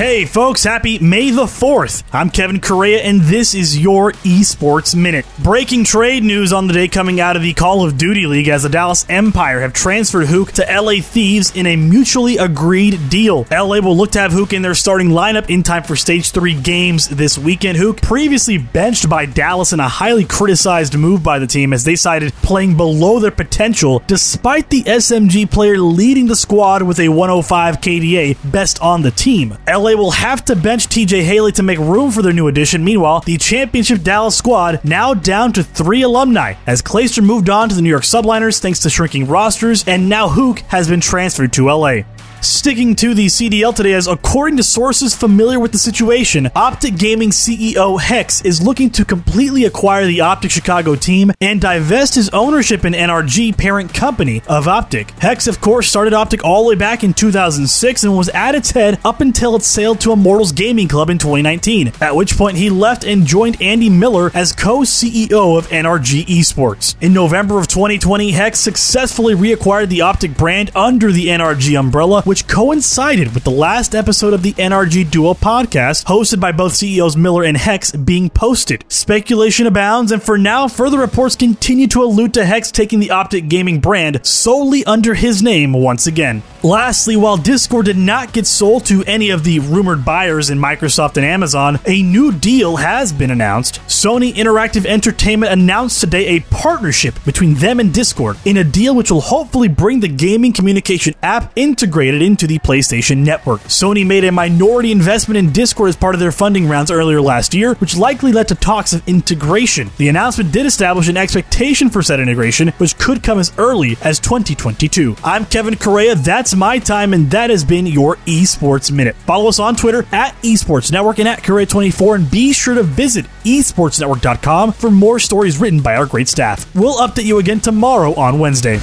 Hey, folks, happy May the 4th. I'm Kevin Correa, and this is your Esports Minute. Breaking trade news on the day coming out of the Call of Duty League as the Dallas Empire have transferred Huke to LA Thieves in a mutually agreed deal. LA will look to have Huke in their starting lineup in time for Stage 3 games this weekend. Huke, previously benched by Dallas in a highly criticized move by the team as they cited playing below their potential despite the SMG player leading the squad with a 105 KDA, best on the team. LA LA will have to bench TJ Haley to make room for their new addition. Meanwhile, the championship Dallas squad now down to three alumni as Clayster moved on to the New York Subliners thanks to shrinking rosters, and now Huke has been transferred to LA. Sticking to the CDL today, as according to sources familiar with the situation, Optic Gaming CEO Hex is looking to completely acquire the Optic Chicago team and divest his ownership in NRG, parent company of Optic. Hex, of course, started Optic all the way back in 2006 and was at its head up until it sailed to Immortals Gaming Club in 2019, at which point he left and joined Andy Miller as co CEO of NRG Esports. In November of 2020, Hex successfully reacquired the Optic brand under the NRG umbrella which coincided with the last episode of the NRG Duo podcast, hosted by both CEOs Miller and Hex, being posted. Speculation abounds, and for now, further reports continue to allude to Hex taking the Optic Gaming brand solely under his name once again. Lastly, while Discord did not get sold to any of the rumored buyers in Microsoft and Amazon, a new deal has been announced. Sony Interactive Entertainment announced today a partnership between them and Discord in a deal which will hopefully bring the gaming communication app integrated into the PlayStation Network. Sony made a minority investment in Discord as part of their funding rounds earlier last year, which likely led to talks of integration. The announcement did establish an expectation for said integration, which could come as early as 2022. I'm Kevin Correa, that's my time, and that has been your Esports Minute. Follow us on Twitter at Esports Network and at Correa24, and be sure to visit esportsnetwork.com for more stories written by our great staff. We'll update you again tomorrow on Wednesday.